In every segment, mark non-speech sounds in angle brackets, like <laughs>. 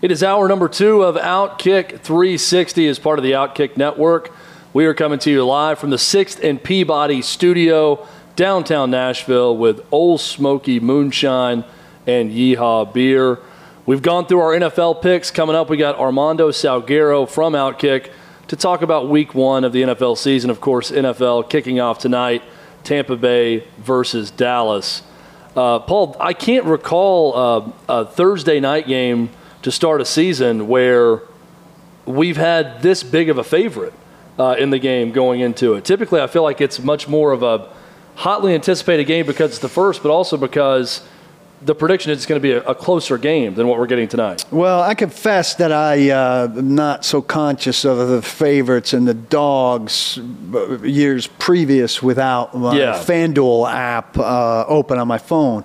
It is hour number two of Outkick 360 as part of the Outkick Network. We are coming to you live from the 6th and Peabody studio, downtown Nashville, with Old Smoky Moonshine and Yeehaw Beer. We've gone through our NFL picks. Coming up, we got Armando Salguero from Outkick to talk about week one of the NFL season. Of course, NFL kicking off tonight, Tampa Bay versus Dallas. Uh, Paul, I can't recall uh, a Thursday night game to start a season where we've had this big of a favorite uh, in the game going into it. Typically, I feel like it's much more of a hotly anticipated game because it's the first, but also because the prediction is it's going to be a, a, closer game than what we're getting tonight. Well, I confess that I uh, am not so conscious of the favorites and the dogs uh, years previous without my yeah. FanDuel app uh, open on my phone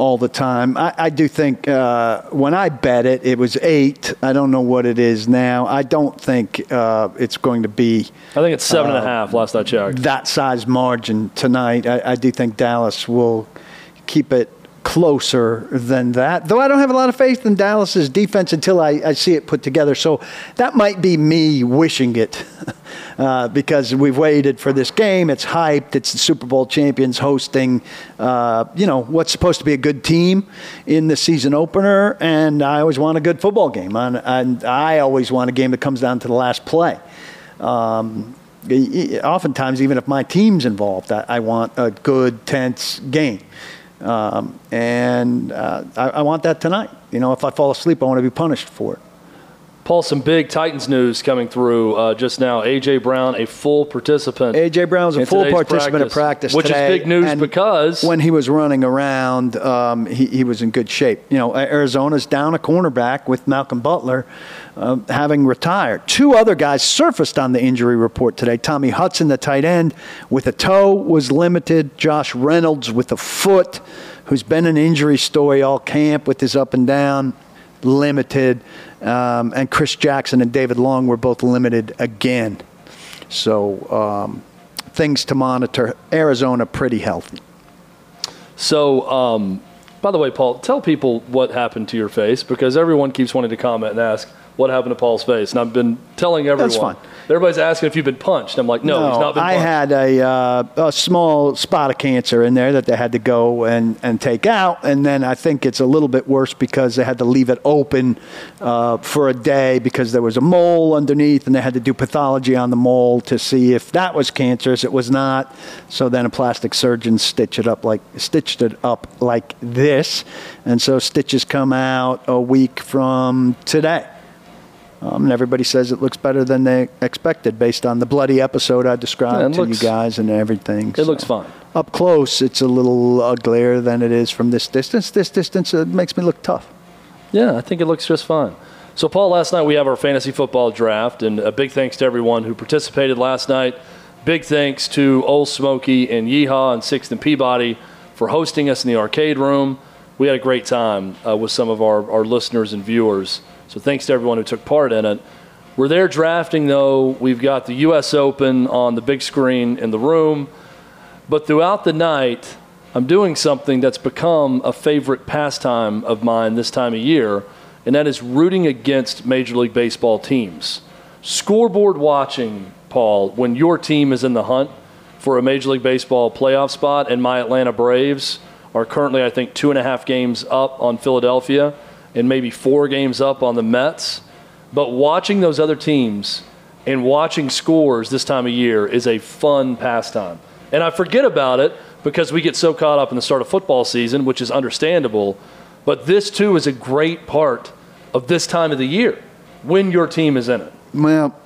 all the time. I, I do think uh, when I bet it, it was eight. I don't know what it is now. I don't think uh, it's going to be. I think it's seven uh, and a uh, half. Last I checked. That size margin tonight. I, I do think Dallas will keep it closer than that. Though I don't have a lot of faith in Dallas's defense until I, I see it put together. So that might be me wishing it <laughs> uh, because we've waited for this game. It's hyped. It's the Super Bowl champions hosting, uh, you know, what's supposed to be a good team in the season opener. And I always want a good football game. And, and I always want a game that comes down to the last play. Um, oftentimes, even if my team's involved, I, I want a good, tense game. Um, and uh, I, I, want that tonight. You know, if I fall asleep, I want to be punished for it. Paul, some big Titans news coming through uh, just now. AJ Brown, a full participant. AJ Brown's a full participant practice, practice which today, is big news because when he was running around, um, he, he, was in good shape. You know, Arizona's down a cornerback with Malcolm Butler uh, having retired. Two other guys surfaced on the injury report today. Tommy Hudson, the tight end, with a toe was limited. Josh Reynolds with a foot, who's been an injury story all camp with his up and down, limited. Um, and Chris Jackson and David Long were both limited again. So um, things to monitor. Arizona pretty healthy. So, um, by the way, Paul, tell people what happened to your face because everyone keeps wanting to comment and ask what happened to Paul's face, and I've been telling everyone. That's fine. Everybody's asking if you've been punched. I'm like, no, no he's not been I had a, uh, a small spot of cancer in there that they had to go and, and take out. And then I think it's a little bit worse because they had to leave it open uh, for a day because there was a mole underneath and they had to do pathology on the mole to see if that was cancerous. It was not. So then a plastic surgeon stitched it up like, stitched it up like this. And so stitches come out a week from today. Um, and everybody says it looks better than they expected based on the bloody episode I described yeah, to looks, you guys and everything. It so looks fine. Up close, it's a little uglier than it is from this distance. This distance it makes me look tough. Yeah, I think it looks just fine. So, Paul, last night we have our fantasy football draft, and a big thanks to everyone who participated last night. Big thanks to Old Smoky and Yeehaw and Sixth and Peabody for hosting us in the arcade room. We had a great time uh, with some of our, our listeners and viewers. So thanks to everyone who took part in it. We're there drafting, though. We've got the U.S. Open on the big screen in the room. But throughout the night, I'm doing something that's become a favorite pastime of mine this time of year, and that is rooting against Major League Baseball teams. Scoreboard watching, Paul, when your team is in the hunt for a Major League Baseball playoff spot, and my Atlanta Braves are currently, I think, two and a half games up on Philadelphia and maybe four games up on the Mets. But watching those other teams and watching scores this time of year is a fun pastime. And I forget about it because we get so caught up in the start of football season, which is understandable. But this, too, is a great part of this time of the year when your team is in it. Well,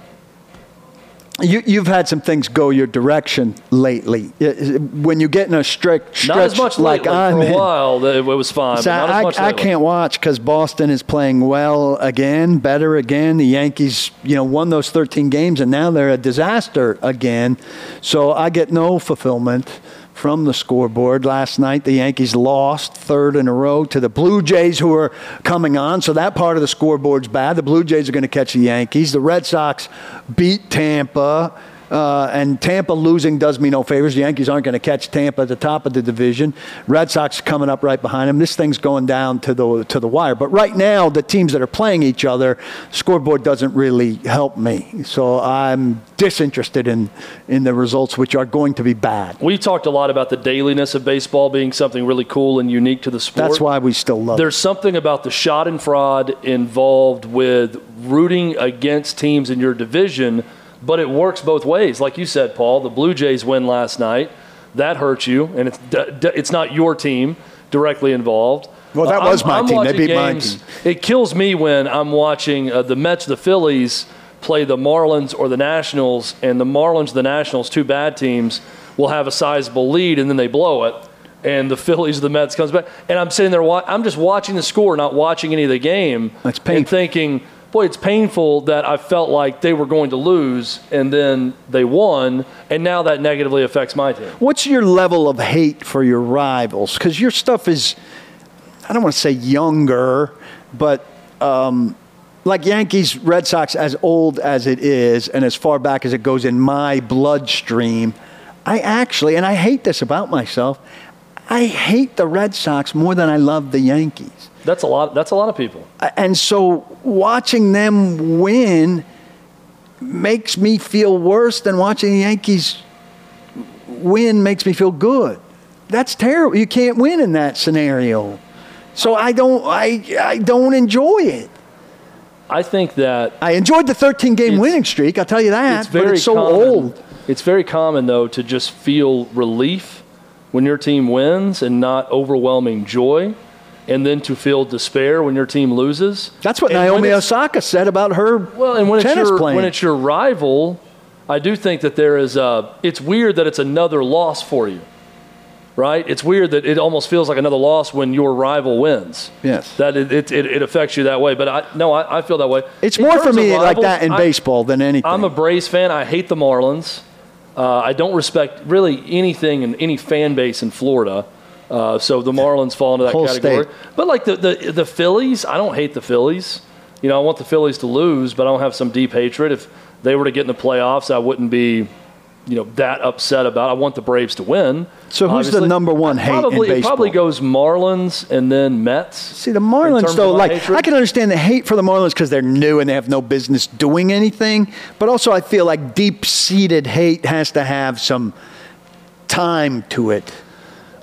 You, you've had some things go your direction lately. Uh, When you get in a strict stretch Not as much like. I'm For a in, while, it was fine. So but not I, as much I can't watch because Boston is playing well again, better again. The Yankees, you know, won those 13 games and now they're a disaster again. So I get no fulfillment from the scoreboard. Last night, the Yankees lost third in a row to the Blue Jays, who are coming on. So that part of the scoreboard's bad. The Blue Jays are going to catch the Yankees. The Red Sox beat Tampa. Uh, and Tampa losing does me no favors. The Yankees aren't going to catch Tampa at the top of the division. Red Sox coming up right behind them. This thing's going down to the to the wire. But right now, the teams that are playing each other, scoreboard doesn't really help me. So I'm disinterested in in the results, which are going to be bad. We talked a lot about the dailiness of baseball being something really cool and unique to the sport. That's why we still love. It. There's something about the schadenfreude involved with rooting against teams in your division, but it works both ways. Like you said, Paul, the Blue Jays win last night. That hurts you, and it's d- d- it's not your team directly involved. Well, that Uh, was my team. They beat my team. It kills me when I'm watching uh, the Mets, the Phillies play the Marlins or the Nationals, and the Marlins, the Nationals, two bad teams, will have a sizable lead, and then they blow it and the <laughs> Phillies, the Mets comes back, and I'm sitting there. wa- I'm just watching the score, not watching any of the game, That's and thinking, boy, it's painful that I felt like they were going to lose, and then they won, and now that negatively affects my team. What's your level of hate for your rivals? Because your stuff is, I don't want to say younger, but um, like Yankees, Red Sox, as old as it is, and as far back as it goes in my bloodstream, I actually, and I hate this about myself, I hate the Red Sox more than I love the Yankees. That's a lot. That's a lot of people. And so watching them win makes me feel worse than watching the Yankees win makes me feel good. That's terrible. You can't win in that scenario. So I don't I I don't enjoy it. I think that I enjoyed the 13 game winning streak, I'll tell you that, it's very but it's so common. old. It's very common though to just feel relief when your team wins and not overwhelming joy, and then to feel despair when your team loses. That's what And Naomi Osaka said about her Well, and when it's your playing. when it's your rival, I do think that there is a. It's weird that it's another loss for you, right? It's weird that it almost feels like another loss when your rival wins. Yes. that it it, it, affects you that way. But I no, I, I feel that way. it's In more for me like that in I- baseball than anything. I'm a Braves fan. I hate the Marlins. Uh, I don't respect really anything in any fan base in Florida. Uh, so the Marlins fall into that Whole category. state. But like the, the the Phillies, I don't hate the Phillies. You know, I want the Phillies to lose, but I don't have some deep hatred. If they were to get in the playoffs, I wouldn't be, you know, that upset about. it. I want the Braves to win. So who's the number one hate Probably it probably goes Marlins and then Mets. See, the Marlins, though, like, hatred. I can understand the hate for the Marlins because they're new and they have no business doing anything. But also, I feel like deep seated hate has to have some time to it.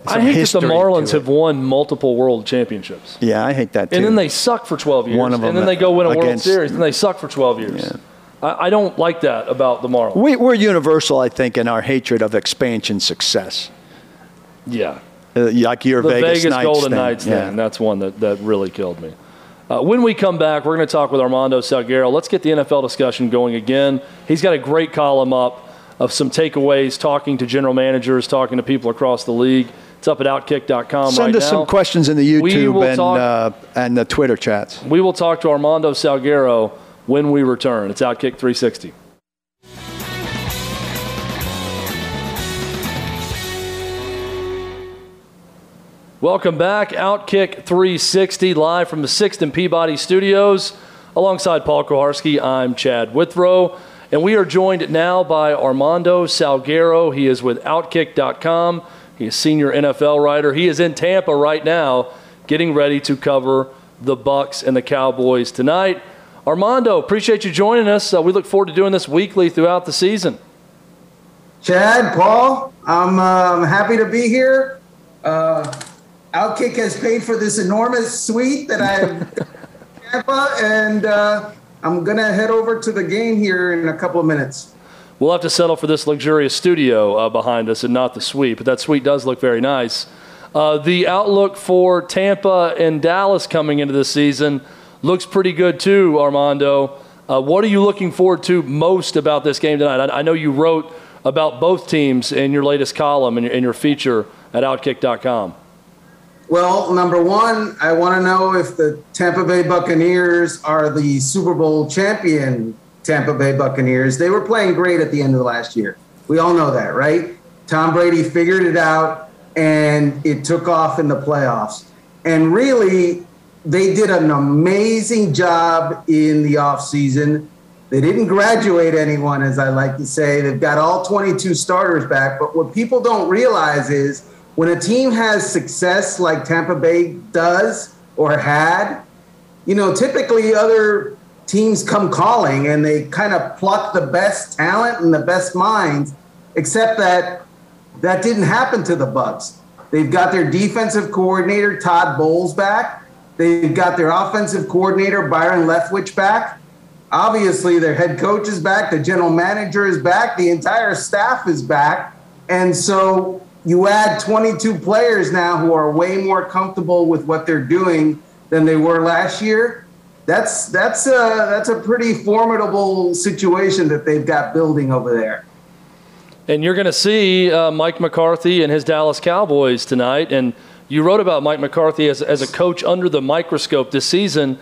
I hate that the Marlins have won multiple World Championships. Yeah, I hate that too. And then they suck for 12 years. One of and then they go win a World Series, and they suck for 12 years. I, I don't like that about the Marlins. we, we're universal, I think, in our hatred of expansion success. yeah. Uh, like your The Vegas, Vegas, Knights Golden thing. Knights yeah. thing. That's one that, that really killed me. Uh, when we come back, we're going to talk with Armando Salguero. Let's get the NFL discussion going again. He's got a great column up of some takeaways, talking to general managers, talking to people across the league. It's up at outkick.com Send right us now. some questions in the YouTube and, talk- uh, and the Twitter chats. We will talk to Armando Salguero when we return. It's Outkick 360. Welcome back, Outkick 360, live from the Sixth and Peabody Studios. Alongside Paul Kuharsky, I'm Chad Withrow, and we are joined now by Armando Salguero. He is with Outkick.com. He is senior NFL writer. He is in Tampa right now, getting ready to cover the Bucks and the Cowboys tonight. Armando, appreciate you joining us. Uh, we look forward to doing this weekly throughout the season. Chad, Paul, I'm um, happy to be here. Uh, Outkick has paid for this enormous suite that I have <laughs> in Tampa, and uh, I'm going to head over to the game here in a couple of minutes. We'll have to settle for this luxurious studio uh, behind us and not the suite, but that suite does look very nice. Uh, the outlook for Tampa and Dallas coming into this season looks pretty good too, Armando. Uh, what are you looking forward to most about this game tonight? I, I, know you wrote about both teams in your latest column and in, in your feature at Outkick.com. Well, number one, I want to know if the Tampa Bay Buccaneers are the Super Bowl champion Tampa Bay Buccaneers. They were playing great at the end of the last year. We all know that, right? Tom Brady figured it out and it took off in the playoffs. And really, they did an amazing job in the offseason. They didn't graduate anyone, as I like to say. They've got all 22 starters back. But what people don't realize is when a team has success like Tampa Bay does or had, you know, typically other teams come calling and they kind of pluck the best talent and the best minds, except that that didn't happen to the Bucks. They've got their defensive coordinator, Todd Bowles, back. They've got their offensive coordinator, Byron Leftwich, back. Obviously, their head coach is back. The general manager is back. The entire staff is back. And so you add 22 players now who are way more comfortable with what they're doing than they were last year. That's that's a, that's a pretty formidable situation that they've got building over there. And you're going to see uh, Mike McCarthy and his Dallas Cowboys tonight. And you wrote about Mike McCarthy as, as a coach under the microscope this season.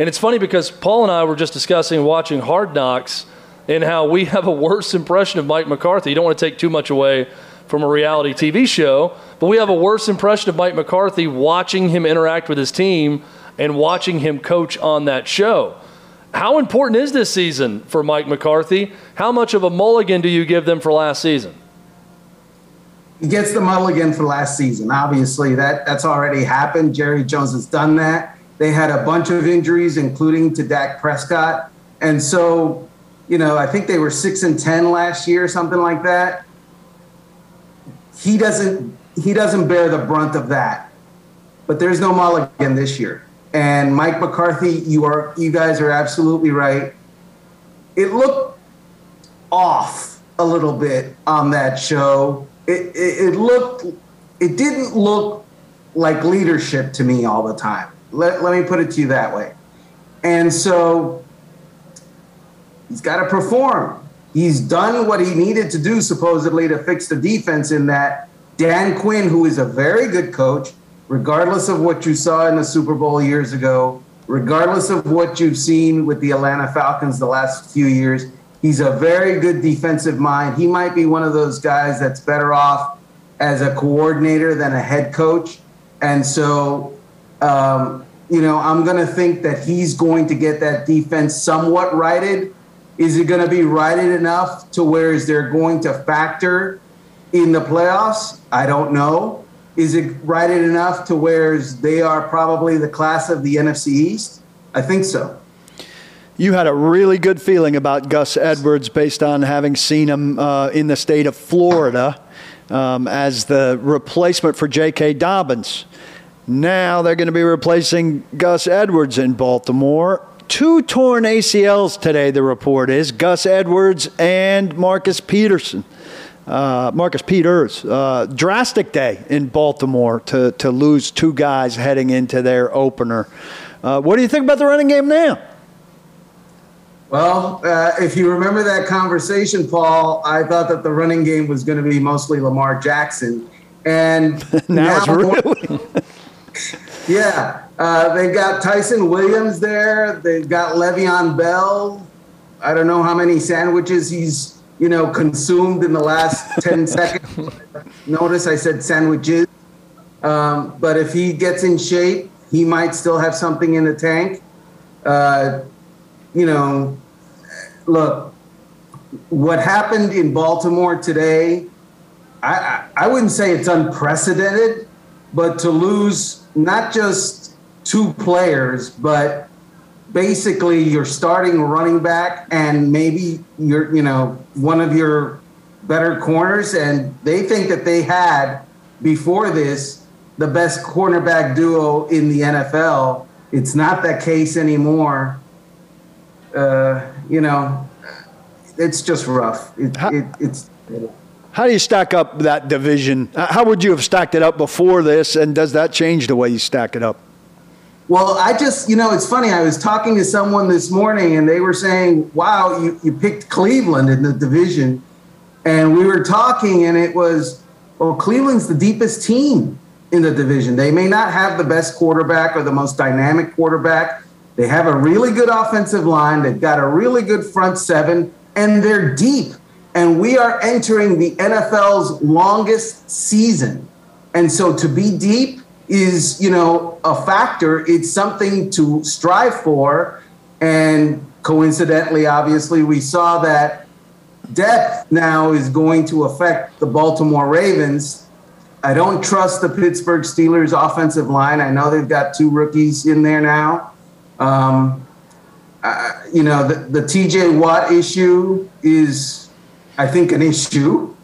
And it's funny because Paul and I were just discussing watching Hard Knocks and how we <laughs> have a worse impression of Mike McCarthy. You don't want to take too much away from a reality TV show, but we have a worse impression of Mike McCarthy watching him interact with his team and watching him coach on that show. How important is this season for Mike McCarthy? How much of a mulligan do you give them for last season? He gets the mulligan for last season. Obviously, that that's already happened. Jerry Jones has done that. They had a bunch of injuries, including to Dak Prescott, and so you know I think they were six and ten last year, something like that he doesn't he doesn't bear the brunt of that. But there's no Mulligan this year. And Mike McCarthy, you are you guys are absolutely right. It looked off a little bit on that show. It, it, it looked it didn't look like leadership to me all the time. Let, let me put it to you that way. And so he's got to perform. He's done what he needed to do, supposedly, to fix the defense. In that, Dan Quinn, who is a very good coach, regardless of what you saw in the Super Bowl years ago, regardless of what you've seen with the Atlanta Falcons the last few years, he's a very good defensive mind. He might be one of those guys that's better off as a coordinator than a head coach. And so, um, you know, I'm going to think that he's going to get that defense somewhat righted is it going to be righted enough to where is there going to factor in the playoffs? I don't know. Is it righted enough to where they are probably the class of the NFC East? I think so. You had a really good feeling about Gus Edwards based on having seen him uh, in the state of Florida um, as the replacement for J.K. Dobbins. Now they're going to be replacing Gus Edwards in Baltimore two torn ACLs today, the report is Gus Edwards and Marcus Peterson. Uh, Marcus Peters. Uh, drastic day in Baltimore to, to lose two guys heading into their opener. Uh, what do you think about the running game now? Well, uh, if you remember that conversation, Paul, I thought that the running game was going to be mostly Lamar Jackson. And now, <laughs> now it's really. <laughs> yeah, uh, they've got Ty'Son Williams there. They've got Le'Veon Bell. I don't know how many sandwiches he's you know consumed in the last ten <laughs> seconds. Notice I said sandwiches. Um, but if he gets in shape, he might still have something in the tank. Uh, you know, look, what happened in Baltimore today, I, I, I wouldn't say it's unprecedented, but to lose not just two players, but basically you're starting running back and maybe you're, you know, one of your better corners. And they think that they had before this the best cornerback duo in the NFL. It's not that case anymore. Uh, you know, it's just rough. It, how, it, it's. How do you stack up that division? How would you have stacked it up before this, and does that change the way you stack it up? Well, I just, you know, it's funny. I was talking to someone this morning and they were saying, wow, you, you picked Cleveland in the division. And we were talking and it was, well, Cleveland's the deepest team in the division. They may not have the best quarterback or the most dynamic quarterback. They have a really good offensive line. They've got a really good front seven, and they're deep. And we are entering the NFL's longest season. And so to be deep is, you know, a factor. It's something to strive for. And coincidentally, obviously, we saw that depth now is going to affect the Baltimore Ravens. I don't trust the Pittsburgh Steelers offensive line. I know they've got two rookies in there now. Um, uh, you know, the, the TJ Watt issue is, I think, an issue.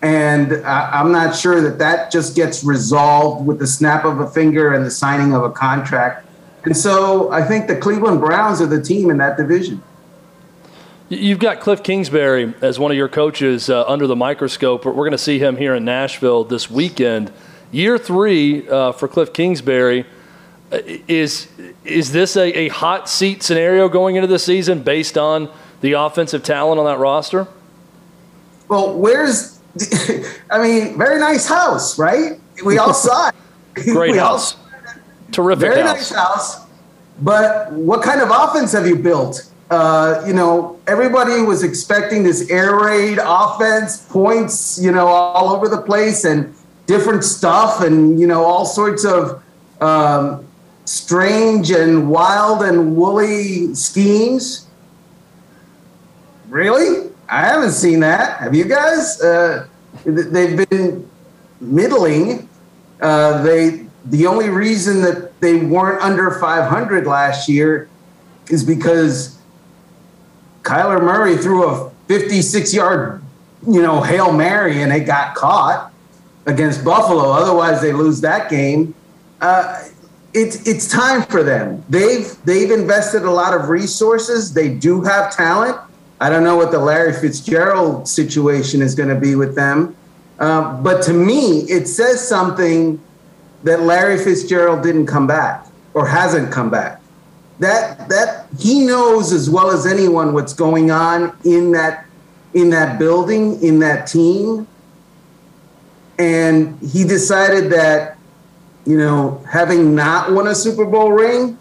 And I, am not sure that that just gets resolved with the snap of a finger and the signing of a contract. And so I think the Cleveland Browns are the team in that division. You've got Cliff Kingsbury as one of your coaches uh, under the microscope. We're going to see him here in Nashville this weekend. Year three uh, for Cliff Kingsbury. Uh, is is this a, a hot seat scenario going into the season based on the offensive talent on that roster? Well, where's <laughs> I mean, very nice house, right? We all <laughs> saw it. Great <laughs> house. Terrific very house. nice house. But what kind of offense have you built? Uh, you know, everybody was expecting this air raid offense, points, you know, all over the place and different stuff and, you know, all sorts of um, strange and wild and woolly schemes. Really? I haven't seen that. Have you guys? Uh, they've been middling. Uh, they the only reason that they weren't under 500 last year is because Kyler Murray threw a 56 yard, you know, hail mary and it got caught against Buffalo. Otherwise, they lose that game. Uh, it's it's time for them. They've they've invested a lot of resources. They do have talent. I don't know what the Larry Fitzgerald situation is going to be with them, uh, but to me, it says something that Larry Fitzgerald didn't come back or hasn't come back. That that he knows as well as anyone what's going on in that in that building in that team, and he decided that you know, having not won a Super Bowl ring,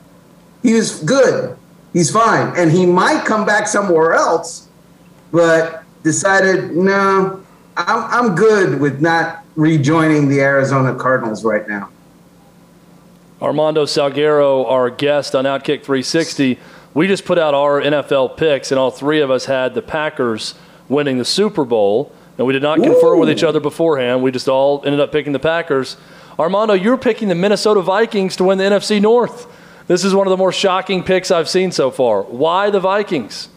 he was good. He's fine. And he might come back somewhere else, but decided, no, I'm, I'm good with not rejoining the Arizona Cardinals right now. Armando Salguero, our guest on Outkick 360, we just put out our NFL picks, and all three of us had the Packers winning the Super Bowl. And we did not confer Ooh. with each other beforehand. We just all ended up picking the Packers. Armando, you're picking the Minnesota Vikings to win the NFC North. This is one of the more shocking picks I've seen so far. Why the Vikings?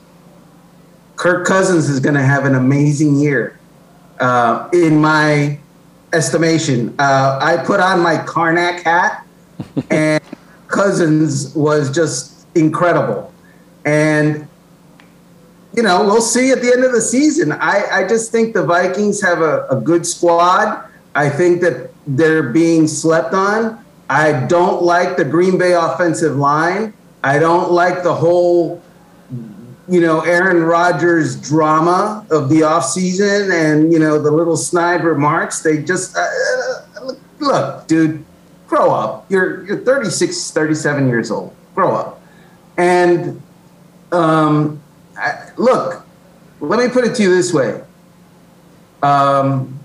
Kirk Cousins is going to have an amazing year. Uh, in my estimation, uh, I put on my Carnac hat, <laughs> and Cousins was just incredible. And you know, we'll see at the end of the season. I, I just think the Vikings have a, a good squad. I think that they're being slept on. I don't like the Green Bay offensive line. I don't like the whole, you know, Aaron Rodgers drama of the offseason and, you know, the little snide remarks. They just, uh, uh look, dude, grow up. You're, you're 36, 37 years old. Grow up. And um, I, look, let me put it to you this way. Um,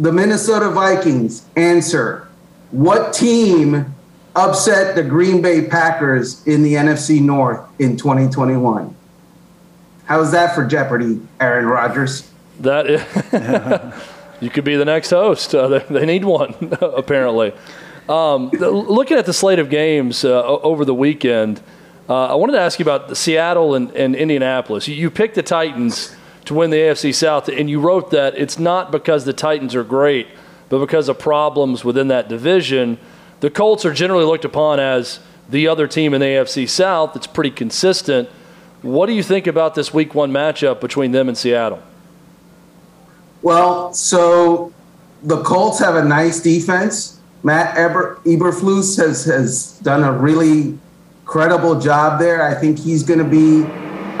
the Minnesota Vikings answer What team upset the Green Bay Packers in the NFC North in 2021? How's that for Jeopardy, Aaron Rodgers? That is, <laughs> you could be the next host. Uh, they, they, need one, <laughs> apparently. Um, looking at the slate of games uh, over the weekend, uh, I wanted to ask you about Seattle and, and Indianapolis. You, you picked the Titans to win the AFC South. And you wrote that it's not because the Titans are great, but because of problems within that division. The Colts are generally looked upon as the other team in the AFC South that's pretty consistent. What do you think about this week one matchup between them and Seattle? Well, so the Colts have a nice defense. Matt Eber, Eberflus has has done a really credible job there. I think he's going to be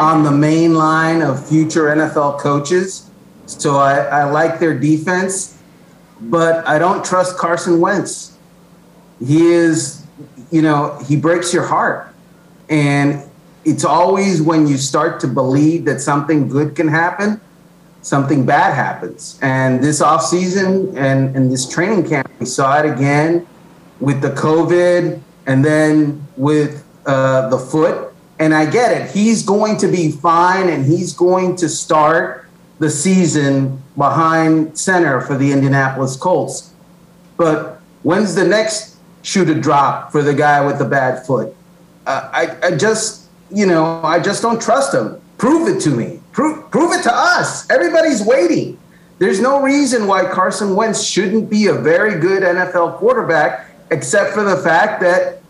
on the main line of future NFL coaches. So I, I like their defense, but I don't trust Carson Wentz. He is, you know, he breaks your heart. And it's always when you start to believe that something good can happen, something bad happens. And this offseason and, and this training camp, we saw it again with the COVID and then with uh, the foot. And I get it. He's going to be fine and he's going to start the season behind center for the Indianapolis Colts. But when's the next shoe a drop for the guy with the bad foot? Uh, I, I just, you know, I just don't trust him. Prove it to me. Prove, prove it to us. Everybody's waiting. There's no reason why Carson Wentz shouldn't be a very good NFL quarterback, except for the fact that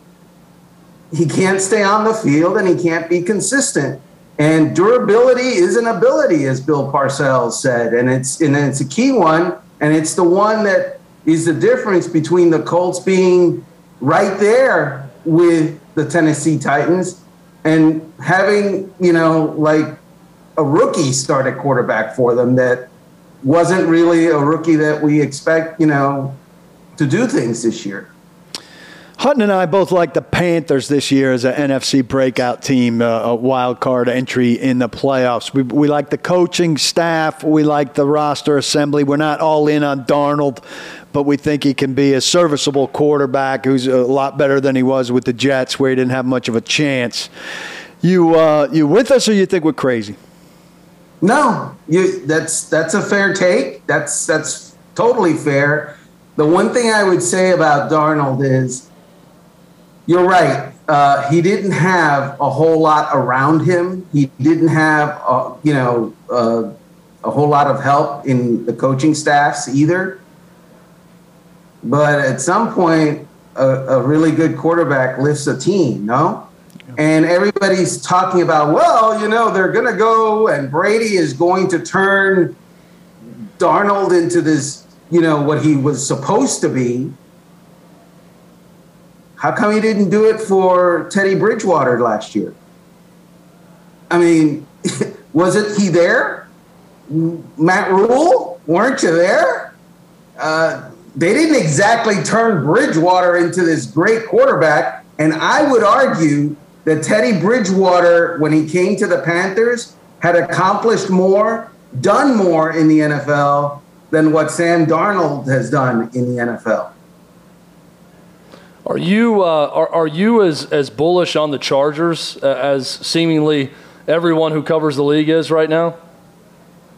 he can't stay on the field and he can't be consistent. And durability is an ability, as Bill Parcells said, and it's and it's a key one, and it's the one that is the difference between the Colts being right there with the Tennessee Titans and having you know like a rookie start at quarterback for them that wasn't really a rookie that we expect you know to do things this year. Hutton and I both like the Panthers this year as an NFC breakout team, uh, a wild card entry in the playoffs. We, we like the coaching staff. We like the roster assembly. We're not all in on Darnold, but we think he can be a serviceable quarterback who's a lot better than he was with the Jets, where he didn't have much of a chance. You uh, you with us, or you think we're crazy? No, you, that's that's a fair take. That's that's totally fair. The one thing I would say about Darnold is you're right. Uh, he didn't have a whole lot around him. He didn't have, uh, you know, uh, a whole lot of help in the coaching staffs either. But at some point, a, a really good quarterback lifts a team, no? And everybody's talking about, well, you know, they're going to go and Brady is going to turn Darnold into this, you know, what he was supposed to be. How come he didn't do it for Teddy Bridgewater last year? I mean, <laughs> wasn't he there? Matt Rhule, weren't you there? Uh, they didn't exactly turn Bridgewater into this great quarterback. And I would argue that Teddy Bridgewater, when he came to the Panthers, had accomplished more, done more in the NFL than what Sam Darnold has done in the NFL. Are you uh, are, are you as, as bullish on the Chargers uh, as seemingly everyone who covers the league is right now?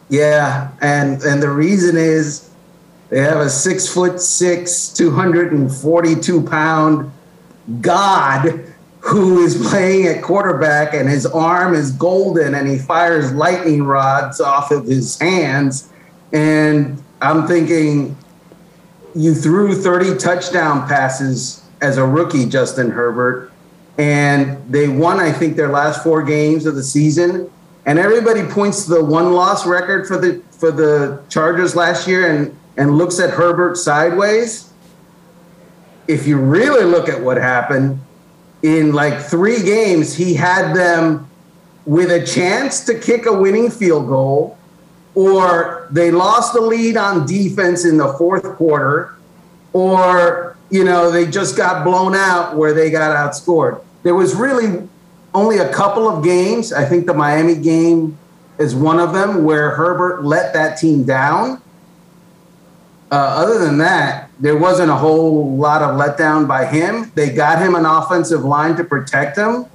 Yeah, and and the reason is they have a six foot six, two hundred and forty two pound god who is playing at quarterback, and his arm is golden, and he fires lightning rods off of his hands, and I'm thinking you threw 30 touchdown passes as a rookie, Justin Herbert. And they won, I think, their last four games of the season. And everybody points to the one loss record for the for the Chargers last year and, and looks at Herbert sideways. If you really look at what happened, in like three games, he had them with a chance to kick a winning field goal, or they lost the lead on defense in the fourth quarter, or you know, they just got blown out where they got outscored. There was really only a couple of games. I think the Miami game is one of them where Herbert let that team down. Uh, other than that, there wasn't a whole lot of letdown by him. They got him an offensive line to protect him.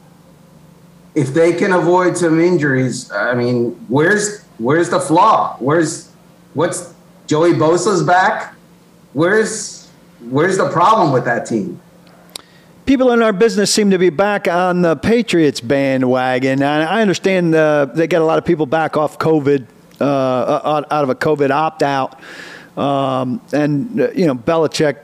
If they can avoid some injuries, I mean, where's where's the flaw? Where's what's Joey Bosa's back? Where's where's the problem with that team? People in our business seem to be back on the Patriots bandwagon. And I understand uh, they get a lot of people back off COVID, uh, out of a COVID opt out. Um, and, uh, you know, Belichick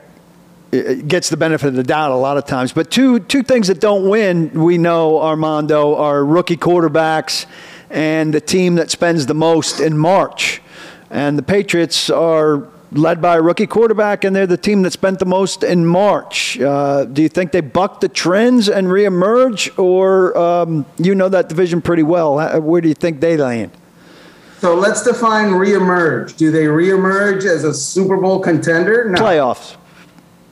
uh, gets the benefit of the doubt a lot of times. But two, two things that don't win, we know, Armando, are rookie quarterbacks and the team that spends the most in March. And the Patriots are led by a rookie quarterback, and they're the team that spent the most in March. Uh, do you think they buck the trends and reemerge, or um, you know that division pretty well? Where do you think they land? So let's define reemerge. Do they reemerge as a Super Bowl contender? No. Playoffs.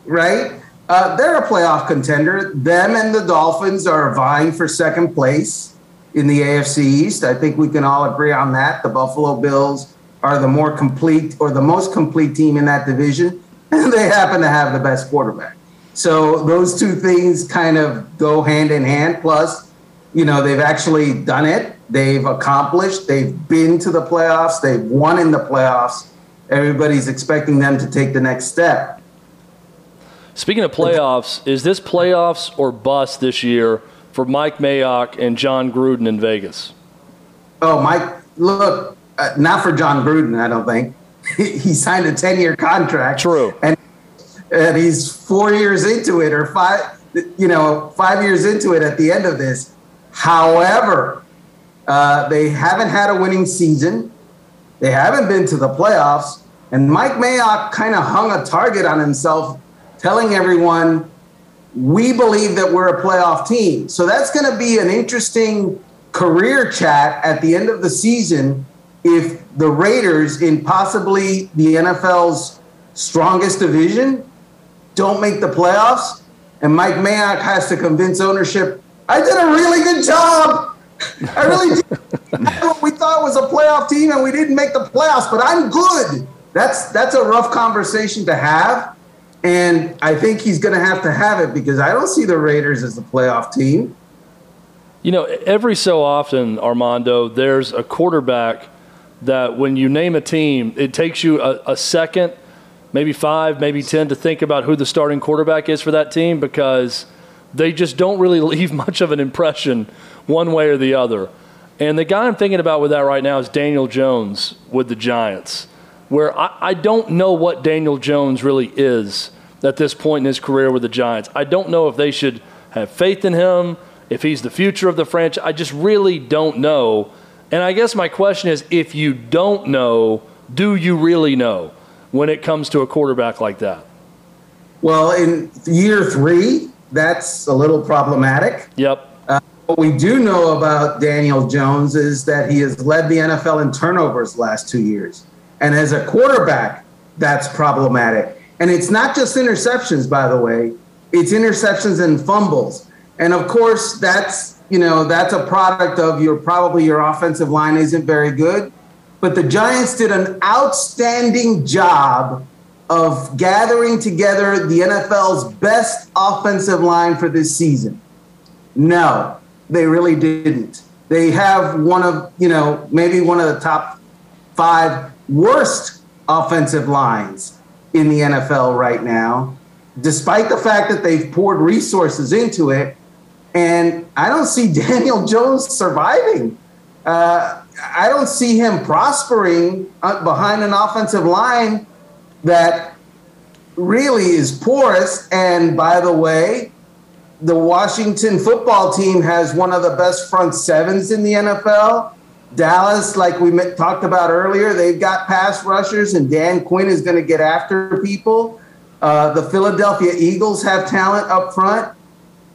Right? Uh, they're a playoff contender. Them and the Dolphins are vying for second place in the AFC East. I think we can all agree on that. The Buffalo Bills are the more complete or the most complete team in that division, <laughs> and they happen to have the best quarterback. So those two things kind of go hand in hand. Plus, you know, they've actually done it. They've accomplished. They've been to the playoffs. They've won in the playoffs. Everybody's expecting them to take the next step. Speaking of playoffs, is this playoffs or bust this year for Mike Mayock and Jon Gruden in Vegas? Oh, Mike, look, uh, not for Jon Gruden, I don't think. <laughs> he signed a 10 year contract. True. And, and he's four years into it or five, you know, five years into it at the end of this. However, uh, they haven't had a winning season. They haven't been to the playoffs. And Mike Mayock kind of hung a target on himself, telling everyone, we believe that we're a playoff team. So that's going to be an interesting career chat at the end of the season if the Raiders, in possibly the NFL's strongest division, don't make the playoffs, and Mike Mayock has to convince ownership, I did a really good job. I really did <laughs> what we thought was a playoff team, and we didn't make the playoffs, but I'm good. That's that's a rough conversation to have. And I think he's going to have to have it because I don't see the Raiders as a playoff team. You know, every so often, Armando, there's a quarterback that when you name a team, it takes you a, a second, maybe five, maybe 10 to think about who the starting quarterback is for that team because they just don't really <laughs> leave much of an impression one way or the other. And the guy I'm thinking about with that right now is Daniel Jones with the Giants, where I, I don't know what Daniel Jones really is at this point in his career with the Giants. I don't know if they should have faith in him, if he's the future of the franchise. I just really don't know. And I guess my question is if you don't know, do you really know when it comes to a quarterback like that? Well, in year three, that's a little problematic. Yep. Uh, what we do know about Daniel Jones is that he has led the NFL in turnovers last two years. And as a quarterback, that's problematic. And it's not just interceptions, by the way, it's interceptions and fumbles. And of course, that's you know, that's a product of your probably your offensive line isn't very good. But the Giants did an outstanding job of gathering together the NFL's best offensive line for this season. No, they really didn't. They have one of, you know, maybe one of the top five worst offensive lines in the NFL right now, despite the fact that they've poured resources into it and I don't see <laughs> Daniel Jones surviving. Uh, I don't see him prospering uh, behind an offensive line that really is porous. And by the way, the Washington football team has one of the best front sevens in the NFL. Dallas, like we talked about earlier, they've got pass rushers, and Dan Quinn is going to get after people. Uh, the Philadelphia Eagles have talent up front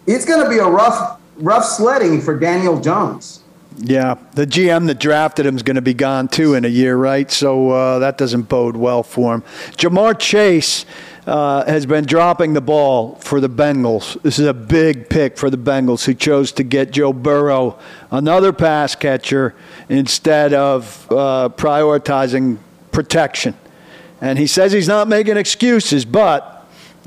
it's going to be a rough, rough sledding for Daniel Jones. Yeah, the GM that drafted him is going to be gone too in a year, right? So uh, that doesn't bode well for him. Ja'Marr Chase uh, has been dropping the ball for the Bengals. This is a big pick for the Bengals, who chose to get Joe Burrow, another pass catcher, instead of uh, prioritizing protection. And he says he's not making excuses, but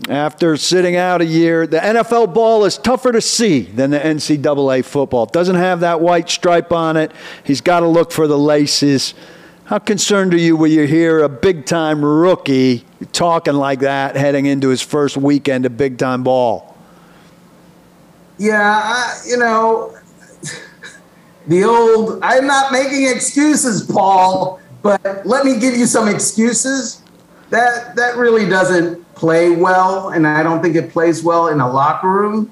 after sitting out a year. The NFL ball is tougher to see than the NCAA football. It doesn't have that white stripe on it. He's got to look for the laces. How concerned are you when you hear a big time rookie talking like that heading into his first weekend of big time ball? Yeah, I, you know, the old, I'm not making excuses, Paul, but let me give you some excuses. That, that really doesn't play well, and I don't think it plays well in a locker room.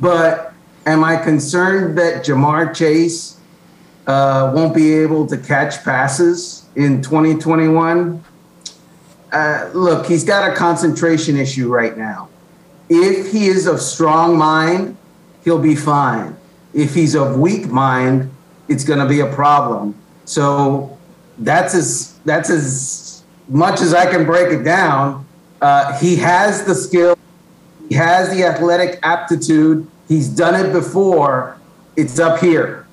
But am I concerned that Ja'Marr Chase uh, won't be able to catch passes in 2021? uh, look, he's got a concentration issue right now. If he is of strong mind, he'll be fine. If he's of weak mind, it's going to be a problem. So that's as that's as much as I can break it down. Uh, he has the skill, he has the athletic aptitude. He's done it before. It's up here.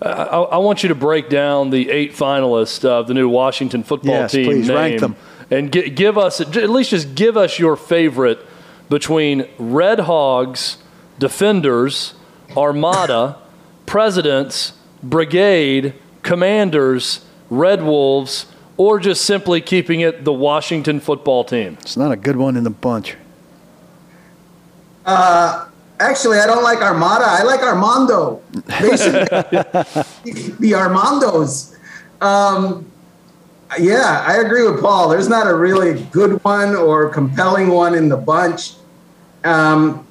I, I, want you to break down the eight finalists of the new Washington football yes, team. Please name rank them. And give, give us, at least just give us your favorite between Red Hogs, Defenders, Armada, Presidents, Brigade, Commanders, Red Wolves, or just simply keeping it the Washington football team? It's not a good one in the bunch. Uh, actually, I don't like Armada. I like Armando. <laughs> the Armandos. Um, yeah, I agree with Paul. There's not a really good one or compelling one in the bunch. Um,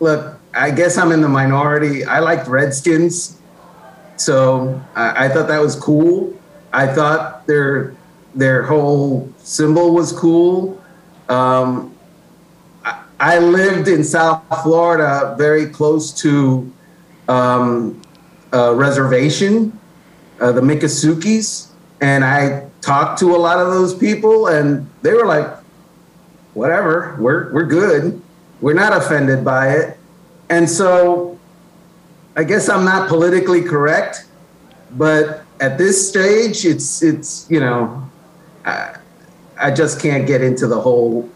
look, I guess I'm in the minority. I liked Redskins, so I, I thought that was cool. I thought their their whole symbol was cool. Um, I, I, lived in South Florida, very close to um, a reservation, uh, the Miccosukee, and I talked to a lot of those people, and they were like, "Whatever, we're we're good. We're not offended by it." And so, I guess I'm not politically correct, but at this stage, it's it's you know, I, I just can't get into the whole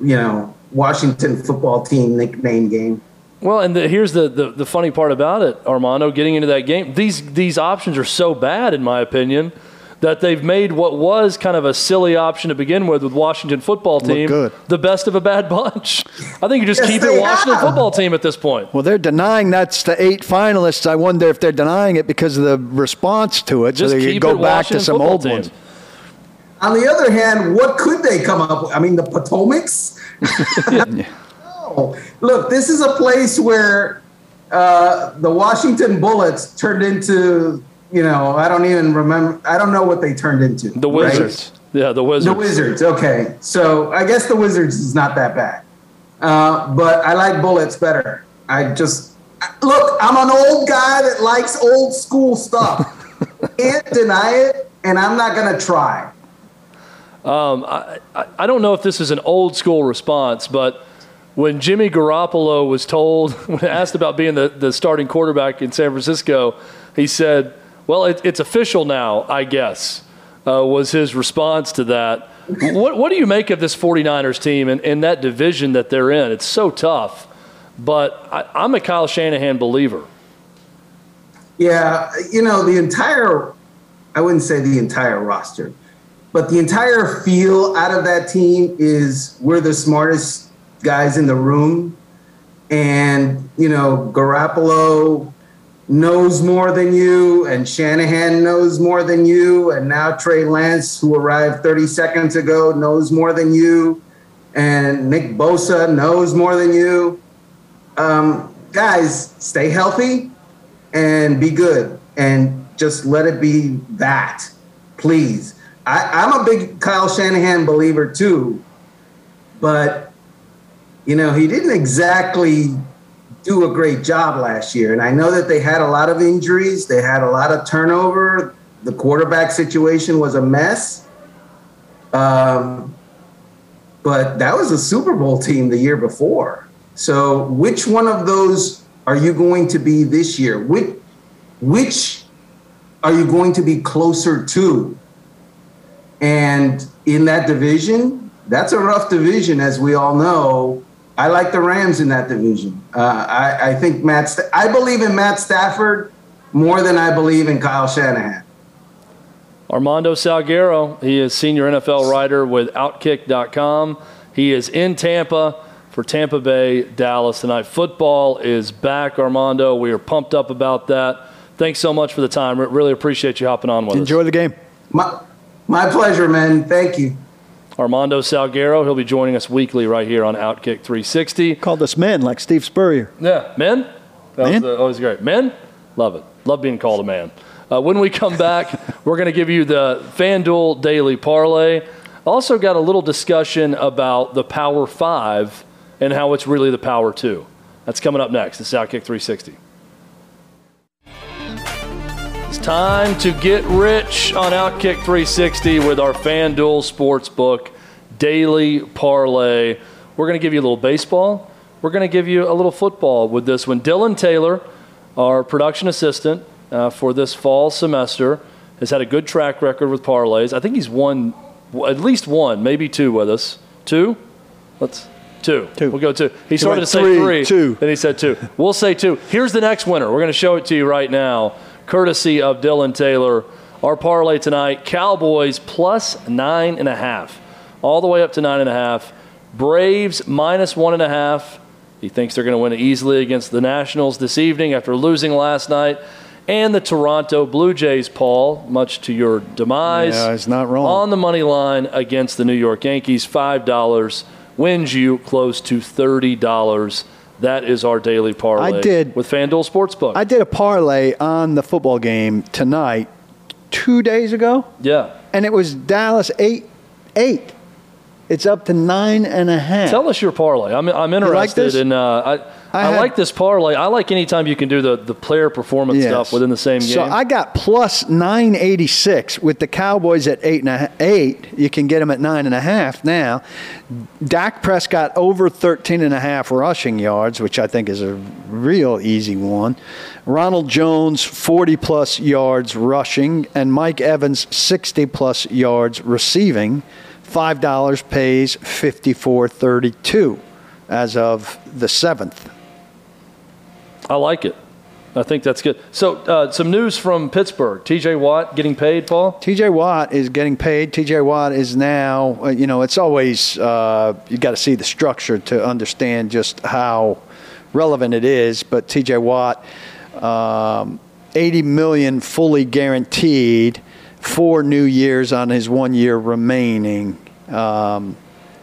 you know Washington football team nickname game. Well, and the, here's the, the, the funny part about it, Armando. Getting into that game, these these options are so bad, in my opinion, that they've made what was kind of a silly option to begin with with Washington football team the best of a bad <laughs> bunch. I think you just yes, keep it Washington have. football team at this point. Well, they're denying that's the eight finalists. I wonder if they're denying it because of the response to it, just so they go back Washington to some old team. ones. On the other hand, what could they come up with? I mean, the Potomacs. <laughs> no. Look, this is a place where uh, the Washington Bullets turned into you know, I don't even remember. I don't know what they turned into. The Wizards. Right? Yeah, the Wizards. The Wizards. Okay, so I guess the Wizards is not that bad, uh, but I like Bullets better. I just look. I'm an old guy that likes old school stuff. <laughs> Can't deny it, and I'm not gonna try. Um, I, I don't know if this is an old school response, but when Jimmy Garoppolo was told, <laughs> when asked about being the, the starting quarterback in San Francisco, he said, well, it, it's official now, I guess, uh, was his response to that. what, what do you make of this 49ers team and, and that division that they're in? It's so tough, but I, I'm a Kyle Shanahan believer. Yeah, you know, the entire, I wouldn't say the entire roster, but the entire feel out of that team is we're the smartest guys in the room. And, you know, Garoppolo, knows more than you, and Shanahan knows more than you, and now Trey Lance, who arrived 30 seconds ago, knows more than you, and Nick Bosa knows more than you. Um, guys, stay healthy and be good, and just let it be that, please. I, I'm a big Kyle Shanahan believer too, but you know he didn't exactly do a great job last year. And I know that they had a lot of injuries, they had a lot of turnover. The quarterback situation was a mess. Um, but that was a Super Bowl team the year before. So, which one of those are you going to be this year? Which, which are you going to be closer to? And in that division, that's a rough division, as we all know. I like the Rams in that division. Uh, I, I, think Matt. St- I believe in Matt Stafford more than I believe in Kyle Shanahan. Armando Salguero, he is senior NFL writer with Outkick.com. He is in Tampa for Tampa Bay, Dallas tonight. Football is back, Armando. We are pumped up about that. Thanks so much for the time. Really appreciate you hopping on with Enjoy us. Enjoy the game. My, my pleasure, man. Thank you. Armando Salguero. He'll be joining us weekly right here on Outkick 360. Called us men, like Steve Spurrier. Yeah, men. That man? was always great. Men, love it. Love being called a man. Uh, when we come back, <laughs> we're going to give you the FanDuel Daily Parlay. Also, got a little discussion about the Power Five and how it's really the Power Two. That's coming up next. It's Outkick 360. Time to get rich on Outkick 360 with our FanDuel Sportsbook Daily Parlay. We're going to give you a little baseball. We're going to give you a little football with this one. Dylan Taylor, our production assistant uh, for this fall semester, has had a good track record with parlays. I think he's won at least one, maybe two with us. Two? Let's two. Two. We'll go two. He started to say three, three. two. Then he said two. We'll say two. Here's the next winner. We're going to show it to you right now, courtesy of Dylan Taylor. Our parlay tonight: Cowboys plus nine and a half, all the way up to nine and a half. Braves minus one and a half. He thinks they're going to win easily against the Nationals this evening after losing last night. And the Toronto Blue Jays, Paul, much to your demise. Yeah, he's not wrong. On the money line against the New York Yankees, $5 wins you close to $30. That is our daily parlay I did- with FanDuel Sportsbook. I did a parlay on the football game tonight, two days ago, yeah. and it was Dallas eight eight. It's up to nine and a half. Tell us your parlay. I'm, I'm interested this? in. Uh, I, I, I had- like this parlay. I like anytime you can do the, the player performance Yes. stuff within the same game. So I got plus 986 with the Cowboys at eight and a eight. You can get them at nine and a half now. Dak Prescott over 13 and a half rushing yards, which I think is a real easy one. Ronald Jones 40 plus yards rushing, and Mike Evans 60 plus yards receiving. Five dollars pays 54.32 as of the seventh. I like it. I think that's good. So, uh, some news from Pittsburgh. TJ Watt getting paid, Paul? TJ Watt is getting paid. TJ Watt is now, uh, you know, it's always, uh, you got to see the structure to understand just how relevant it is. But TJ Watt, um, 80 million fully guaranteed, four new years on his one year remaining. Um,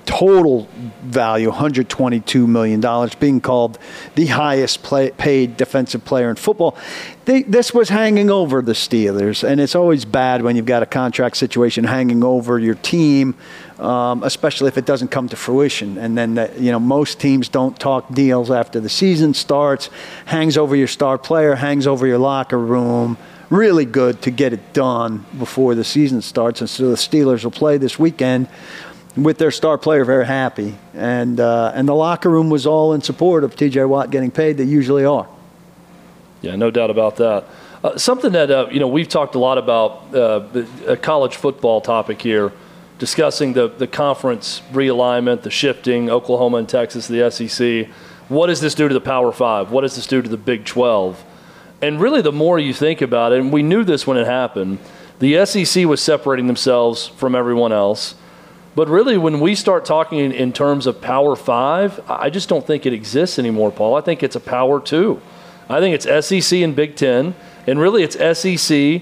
total value $122 million, being called the highest play, paid defensive player in football. They, this was hanging over the Steelers, and it's always bad when you've got a contract situation hanging over your team, um, especially if it doesn't come to fruition. And then, the, you know, most teams don't talk deals after the season starts, hangs over your star player, hangs over your locker room. Really good to get it done before the season starts. And so the Steelers will play this weekend with their star player very happy, and uh, and the locker room was all in support of T.J. Watt getting paid. They usually are. Yeah, no doubt about that. Uh, something that uh, you know we've talked a lot about uh, a college football topic here, discussing the the conference realignment, the shifting, Oklahoma and Texas, the SEC. What does this do to the Power Five? What does this do to the Big Twelve? And really, the more you think about it, and we knew this when it happened, the SEC was separating themselves from everyone else. But really, when we start talking in, in terms of Power Five, I just don't think it exists anymore, Paul. I think it's a Power Two. I think it's SEC and Big Ten, and really it's SEC,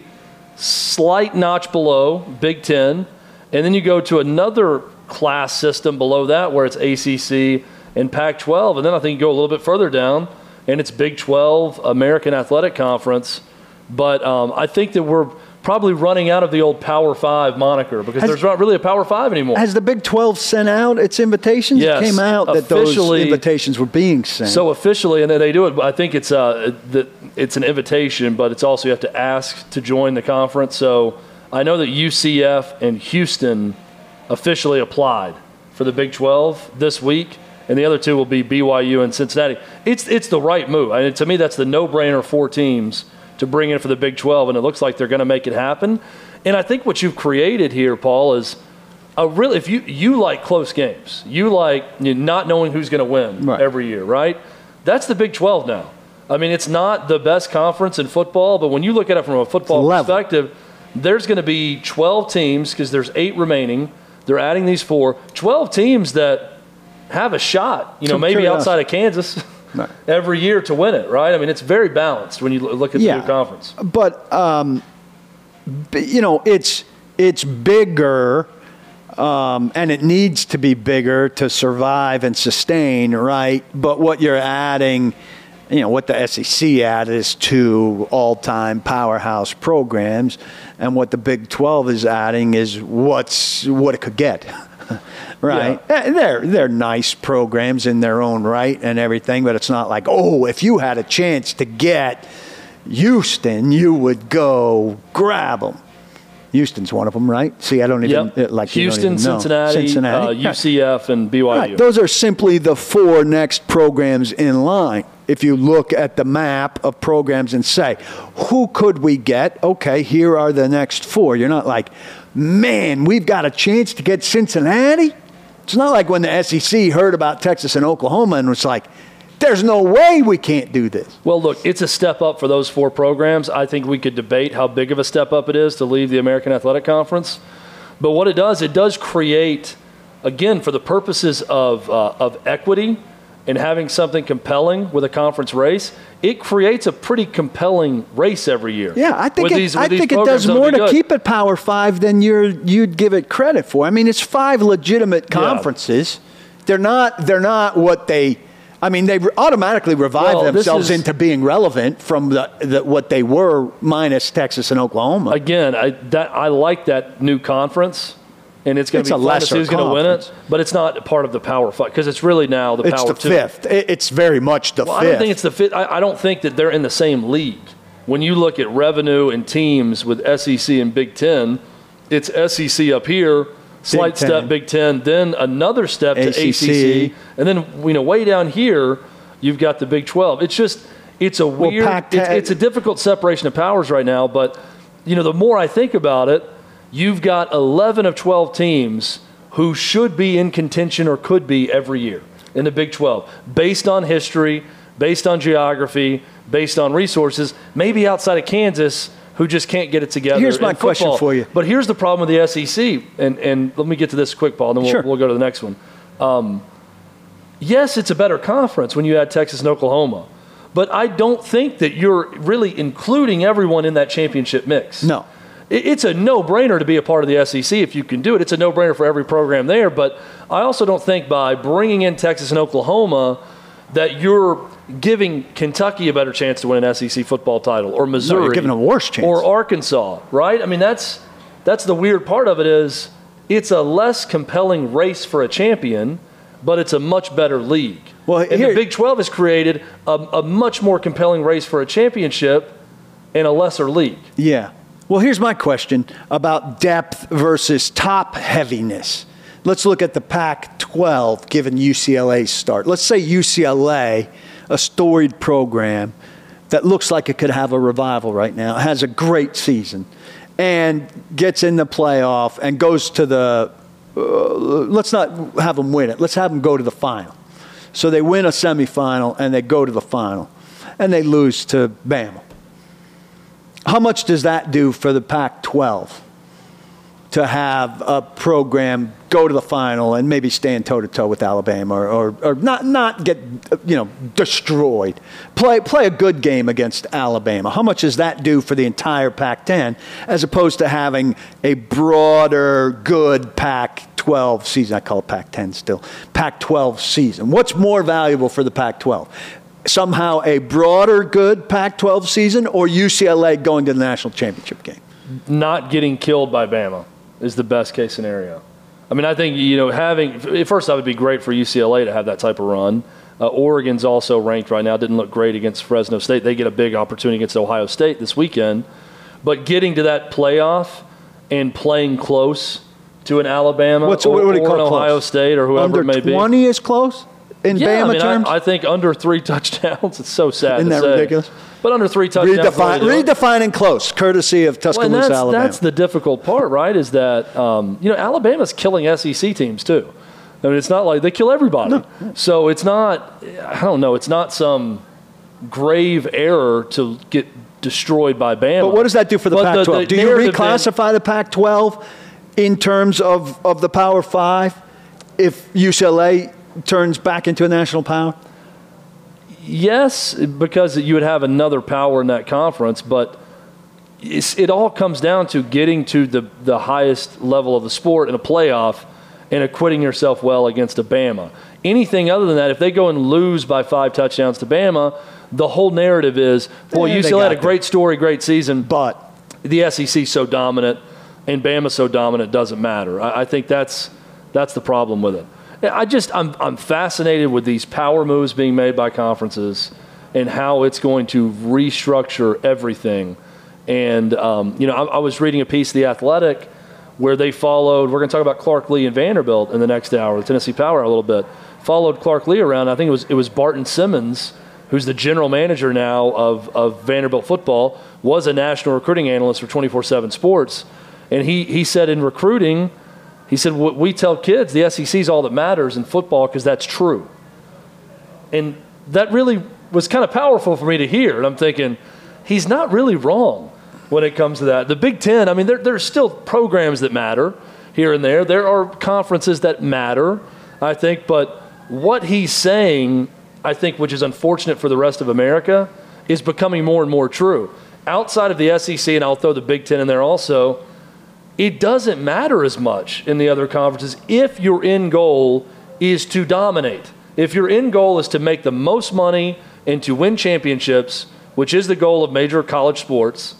slight notch below Big Ten, and then you go to another class system below that where it's ACC and Pac 12, and then I think you go a little bit further down, and it's Big 12, American Athletic Conference. But um, I think that we're probably running out of the old Power Five moniker because Has- there's not really a Power Five anymore. Has the Big 12 sent out its invitations? Yes. It came out that those invitations were being sent. So officially, and then they do it. I think it's uh, that it's an invitation, but it's also you have to ask to join the conference. So I know that UCF and Houston officially applied for the Big 12 this week, and the other two will be BYU and Cincinnati. It's it's the right move. I mean, to me, that's the no-brainer. Four teams to bring in for the Big 12, and it looks like they're going to make it happen. And I think what you've created here, Paul, is a really if you you like close games, you like you know, not knowing who's going to win Right. every year, right? That's the Big 12 now. I mean, it's not the best conference in football, but when you look at it from a football perspective, there's going to be 12 teams because there's eight remaining. They're adding these four, 12 teams that have a shot. You know, maybe outside of Kansas. <laughs> <laughs> Every year to win it, right? I mean, it's very balanced when you look at Yeah. the new conference. but um, you know, it's it's bigger, um, and it needs to be bigger to survive and sustain, right? But what you're adding you know what the SEC added is two all-time powerhouse programs, and what the Big 12 is adding is what's what it could get. <laughs> right? Yeah. They're they're nice programs in their own right and everything, but it's not like oh, if you had a chance to get Houston, you would go grab them. Houston's one of them, right? See, I don't even Yep. uh, like Houston. Cincinnati, Cincinnati, Uh, UCF, and BYU. Right. Those are simply the four next programs in line. If you look at the map of programs and say, who could we get? Okay, here are the next four. You're not like, man, we've got a chance to get Cincinnati. It's not like when the SEC heard about Texas and Oklahoma and was like, there's no way we can't do this. Well, look, it's a step up for those four programs. I think we could debate how big of a step up it is to leave the American Athletic Conference. But what it does, it does create, again, for the purposes of, uh, of equity and having something compelling with a conference race, it creates a pretty compelling race every year. Yeah, I think it, these- I think it does more to keep it Power Five than you're you'd give it credit for. I mean, it's five legitimate Yeah. conferences. They're not they're not what they. I mean, they automatically revive Well, themselves is- into being relevant from the, the what they were minus Texas and Oklahoma. Again, I, that, I like that new conference. And it's going to a be fun to see who's going to win it, but it's not part of the Power Five because it's really now the it's Power the Two. fifth. It's very much the Well, I fifth. don't think it's the fit. I, I don't think that they're in the same league. When you look at revenue and teams with SEC and Big Ten, it's SEC up here, slight Ten. step Big Ten, then another step to ACC. ACC, and then you know way down here you've got the Big Twelve. It's just it's a weird. Pac- it's, it's a difficult separation of powers right now. But you know the more I think about it, you've got 11 of 12 teams who should be in contention or could be every year in the Big 12, based on history, based on geography, based on resources, maybe outside of Kansas, who just can't get it together. Here's my question for you. But here's the problem with the SEC, and, and let me get to this quick, Paul, and then we'll, Sure. we'll go to the next one. Um, yes, it's a better conference when you add Texas and Oklahoma, but I don't think that you're really including everyone in that championship mix. No. It- It's a no-brainer to be a part of the SEC if you can do it. It's a no-brainer for every program there. But I also don't think by bringing in Texas and Oklahoma that you're giving Kentucky a better chance to win an SEC football title, or Missouri, You're giving a worse chance. or Arkansas. Right? I mean, that's that's the weird part of it is it's a less compelling race for a champion, but it's a much better league. Well, and here- the Big 12 has created a, a much more compelling race for a championship in a lesser league. Yeah. Well, here's my question about depth versus top heaviness. Let's look at the Pac 12 given UCLA's start. Let's say UCLA, a storied program that looks like it could have a revival right now, has a great season, and gets in the playoff and goes to the. Uh, let's not have them win it. Let's have them go to the final. So they win a semifinal and they go to the final, and they lose to Bama. How much does that do for the Pac 12 to have a program go to the final and maybe stand toe to toe with Alabama or, or, or not, not get you know, destroyed? Play, play a good game against Alabama. How much does that do for the entire Pac 10 as opposed to having a broader, good Pac 12 season? I call it Pac 10 still. Pac 12 season. What's more valuable for the Pac 12? Somehow a broader good Pac 12 season or UCLA going to the national championship game? not getting killed by Bama is the best case scenario. I mean, I think you know having first that would be great for UCLA to have that type of run. Uh, Oregon's also ranked right now. Didn't look great against Fresno State. They get a big opportunity against Ohio State this weekend. But getting to that playoff and playing close to an Alabama What's- or, what or an close? Ohio State or whoever Under it may be. 20 is close in yeah, Bama I mean, terms? I, I think under three <laughs> touchdowns. It's so sad. Isn't that say. ridiculous? But under three touchdowns. Redefine, redefining close, courtesy of Well, Tuscaloosa, that's, Alabama. that's the difficult part, right? Is that um, you know Alabama's killing SEC teams too. I mean, it's not like they kill everybody. So it's not. I don't know. It's not some grave error to get destroyed by Bama. but what does that do for the But Pac 12? the do you then- reclassify the Pac 12 in terms of, of the Power Five if UCLA turns back into a national power? Yes, because you would have another power in that conference, but it all comes down to getting to the, the highest level of the sport in a playoff and acquitting yourself well against a Bama. Anything other than that, if they go and lose by five touchdowns to Bama, the whole narrative is, boy, Yeah, UCLA had a great story, great season, But the SEC so dominant and Bama so dominant doesn't matter. I, I think that's that's the problem with it. I just I'm I'm fascinated with these power moves being made by conferences and how it's going to restructure everything. And um, you know, I, I was reading a piece of the Athletic where they followed. We're going to talk about Clark Lea and Vanderbilt in the next hour, the Tennessee Power a little bit. Followed Clark Lea around. I think it was it was Barton Simmons who's the general manager now of, of Vanderbilt football, was a national recruiting analyst for 24 7 Sports. And he, he said in recruiting, he said, What We tell kids the SEC is all that matters in football because that's true. And that really was kind of powerful for me to hear. And I'm thinking, he's not really wrong when it comes to that. The Big Ten, I mean, there, there's still programs that matter here and there. There are conferences that matter, I think. But what he's saying I think, which is unfortunate for the rest of America, is becoming more and more true. Outside of the SEC, and I'll throw the Big Ten in there also, it doesn't matter as much in the other conferences if your end goal is to dominate. If your end goal is to make the most money and to win championships, which is the goal of major college sports,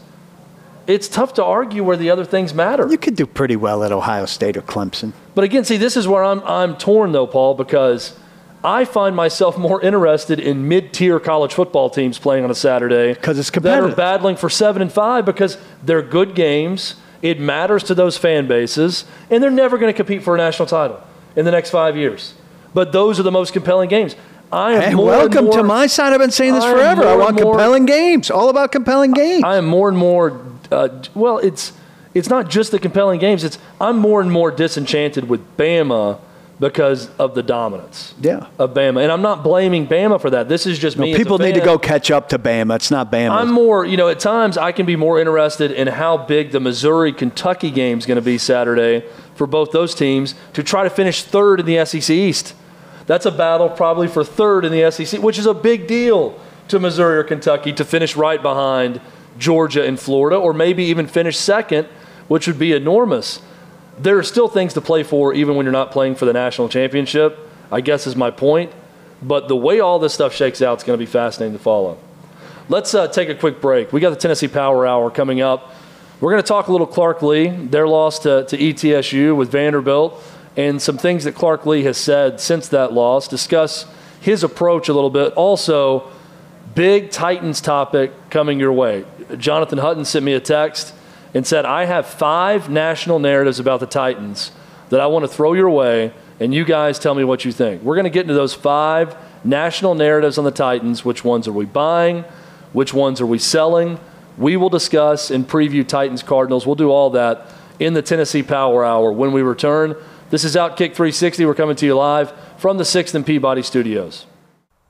it's tough to argue where the other things matter. you could do pretty well at Ohio State or Clemson. But again, see, this is where I'm, I'm torn, though, Paul, because I find myself more interested in mid-tier college football teams playing on a Saturday because it's that competitive. are battling for seven and five because they're good games. It matters to those fan bases, and they're never going to compete for a national title in the next five years. But those are the most compelling games. I am Hey, more and welcome to my side. I've been saying this I forever. I want more- compelling games. All about compelling games. I am more and more. Uh, well, it's it's not just the compelling games. It's I'm more and more disenchanted with Bama because of the dominance. Yeah. Of Bama, and I'm not blaming Bama for that. This is just me. as a People need to go catch up to Bama. It's not Bama. I'm more, you know, at times I can be more interested in how big the Missouri Kentucky game is going to be Saturday for both those teams to try to finish third in the SEC East. That's a battle probably for third in the SEC, which is a big deal to Missouri or Kentucky to finish right behind Georgia and Florida, or maybe even finish second, which would be enormous. There are still things to play for, even when you're not playing for the national championship, I guess is my point. But the way all this stuff shakes out is going to be fascinating to follow. Let's uh, take a quick break. We got the Tennessee Power Hour coming up. We're going to talk a little Clark Lea, their loss to, to ETSU with Vanderbilt, and some things that Clark Lea has said since that loss, discuss his approach a little bit. Also, big Titans topic coming your way. Jonathan Hutton sent me a text and said, I have five national narratives about the Titans that I want to throw your way, and you guys tell me what you think. We're going to get into those five national narratives on the Titans. Which ones are we buying? Which ones are we selling? We will discuss and preview Titans Cardinals. We'll do all that in the Tennessee Power Hour when we return. This is Outkick 360. We're coming to you live from the 6th and Peabody studios.